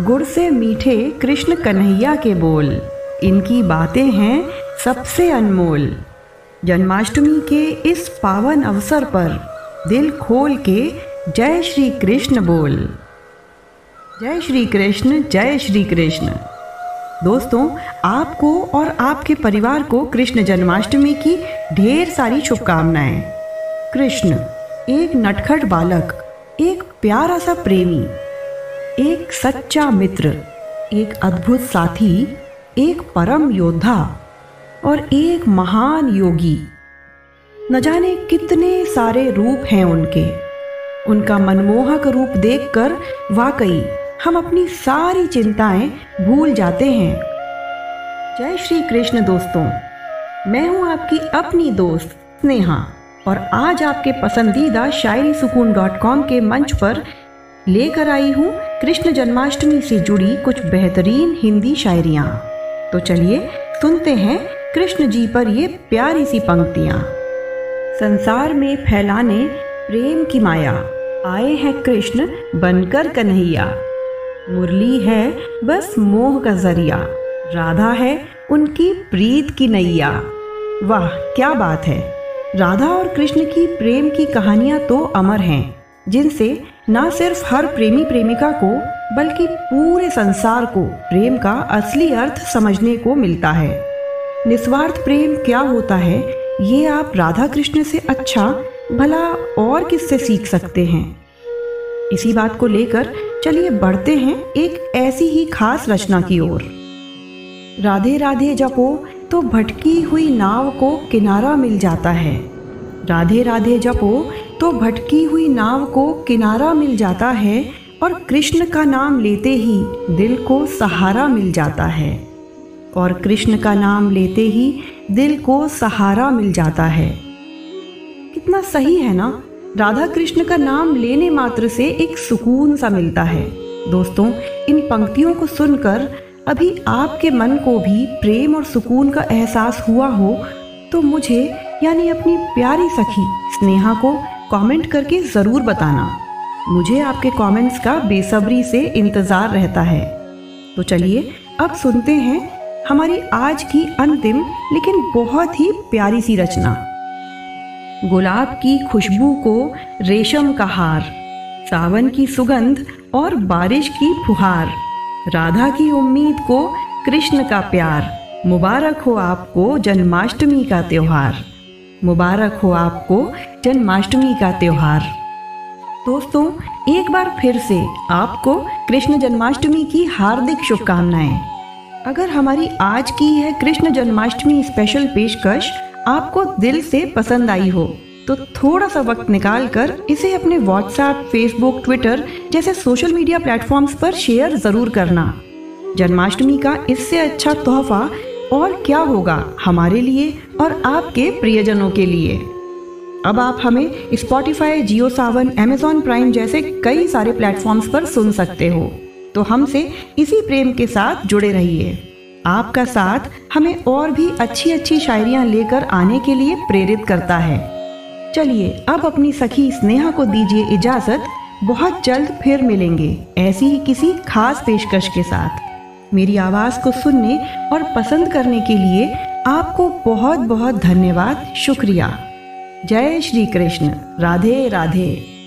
गुड़ से मीठे कृष्ण कन्हैया के बोल। इनकी बातें हैं सबसे अनमोल। जन्माष्टमी के इस पावन अवसर पर दिल खोल के जय श्री कृष्ण बोल। जय श्री कृष्ण, जय श्री कृष्ण। दोस्तों, आपको और आपके परिवार को कृष्ण जन्माष्टमी की ढेर सारी शुभकामनाएँ। कृष्ण, एक नटखट बालक, एक प्यारा सा प्रेमी। एक सच्चा मित्र, एक अद्भुत साथी, एक परम योद्धा और एक महान योगी। न जाने कितने सारे रूप हैं उनके। उनका मनमोहक रूप देखकर वाकई हम अपनी सारी चिंताएँ भूल जाते हैं। जय श्री कृष्ण दोस्तों, मैं हूँ आपकी अपनी दोस्त स्नेहा और आज आपके पसंदीदा शायरी सुकून डॉट कॉम के मंच पर लेकर आई हूँ कृष्ण जन्माष्टमी से जुड़ी कुछ बेहतरीन हिंदी शायरिया। तो चलिए सुनते हैं कृष्ण जी पर ये प्यारी सी पंक्तियाँ। संसार में फैलाने प्रेम की माया, आए हैं कृष्ण बनकर कन्हैया। मुरली है बस मोह का ज़रिया, राधा है उनकी प्रीत की नैया। वाह, क्या बात है। राधा और कृष्ण की प्रेम की कहानियाँ तो अमर हैं। जिनसे न सिर्फ़ हर प्रेमी प्रेमिका को, बल्कि पूरे संसार को प्रेम का असली अर्थ समझने को मिलता है। निस्वार्थ प्रेम क्या होता है, ये आप राधा कृष्ण से अच्छा भला और किससे सीख सकते हैं? इसी बात को लेकर चलिए बढ़ते हैं एक ऐसी ही खास रचना की ओर। राधे राधे जपो तो भटकी हुई नाव को किनारा मिल जाता है। राधे राधे जपो तो भटकी हुई नाव को किनारा मिल जाता है और कृष्ण का नाम लेते ही दिल को सहारा मिल जाता है। और कृष्ण का नाम लेते ही दिल को सहारा मिल जाता है। कितना सही है ना? राधा कृष्ण का नाम लेने मात्र से एक सुकून सा मिलता है। दोस्तों, इन पंक्तियों को सुनकर अभी आपके मन को भी प्रेम और सुकून का एहसास हुआ हो तो मुझे यानी अपनी प्यारी सखी स्नेहा को कमेंट करके ज़रूर बताना। मुझे आपके कमेंट्स का बेसब्री से इंतज़ार रहता है। तो चलिए, अब सुनते हैं हमारी आज की अंतिम लेकिन बहुत ही प्यारी सी रचना। गुलाब की खुशबू को रेशम का हार, सावन की सुगंध और बारिश की फुहार, राधा की उम्मीद को कृष्ण का प्यार, मुबारक हो आपको जन्माष्टमी का त्योहार। मुबारक हो आपको जन्माष्टमी का त्योहार। दोस्तों, एक बार फिर से आपको कृष्ण जन्माष्टमी की हार्दिक शुभकामनाएँ। अगर हमारी आज की यह कृष्ण जन्माष्टमी स्पेशल पेशकश आपको दिल से पसंद आई हो तो थोड़ा सा वक्त निकाल कर इसे अपने व्हाट्सएप फेसबुक ट्विटर जैसे सोशल मीडिया प्लेटफॉर्म्स पर शेयर ज़रूर करना। जन्माष्टमी का इससे अच्छा तोहफा और क्या होगा हमारे लिए और आपके प्रियजनों के लिए। अब आप हमें Spotify Jio Saavn Amazon Prime जैसे कई सारे प्लेटफॉर्म्स पर सुन सकते हो। तो हमसे इसी प्रेम के साथ जुड़े रहिए। आपका साथ हमें और भी अच्छी अच्छी शायरियाँ लेकर आने के लिए प्रेरित करता है। चलिए अब अपनी सखी स्नेहा को दीजिए इजाज़त। बहुत जल्द फिर मिलेंगे। ऐसी ही किसी खास पेशकश के साथ। मेरी आवाज़ को सुनने और पसंद करने के लिए आपको बहुत बहुत धन्यवाद। शुक्रिया। जय श्री कृष्ण। राधे राधे।